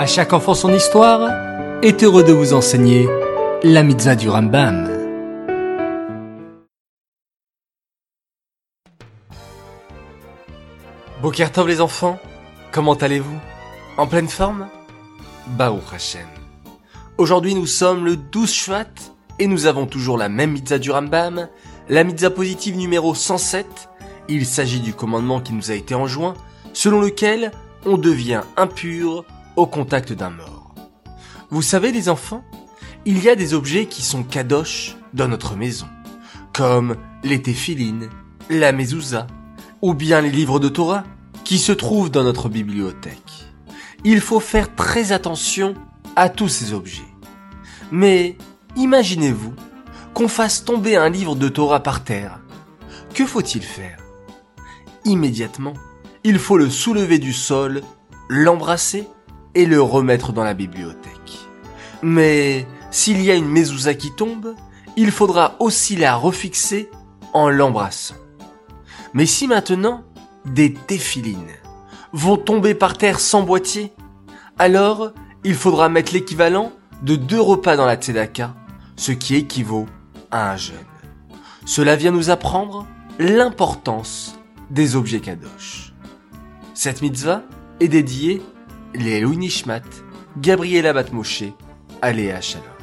À chaque enfant son histoire est heureux de vous enseigner la mitzvah du Rambam. Bokertov les enfants, comment allez-vous? En pleine forme? Baruch Hashem. Aujourd'hui nous sommes le 12 Shvat et nous avons toujours la même mitzvah du Rambam, la mitzvah positive numéro 107. Il s'agit du commandement qui nous a été enjoint, selon lequel on devient impur contact d'un mort. Vous savez les enfants, il y a des objets qui sont kadosh dans notre maison, comme les téphilines, la mezouza, ou bien les livres de Torah qui se trouvent dans notre bibliothèque. Il faut faire très attention à tous ces objets. Mais imaginez-vous qu'on fasse tomber un livre de Torah par terre. Que faut-il faire? Immédiatement, il faut le soulever du sol, l'embrasser et le remettre dans la bibliothèque. Mais s'il y a une mezouza qui tombe, il faudra aussi la refixer en l'embrassant. Mais si maintenant des téphilines vont tomber par terre sans boîtier, alors il faudra mettre l'équivalent de deux repas dans la tzedaka, ce qui équivaut à un jeûne. Cela vient nous apprendre l'importance des objets kadosh. Cette mitzvah est dédiée les Nishmat, Gabriela Batmoshe, Aléa Shalom.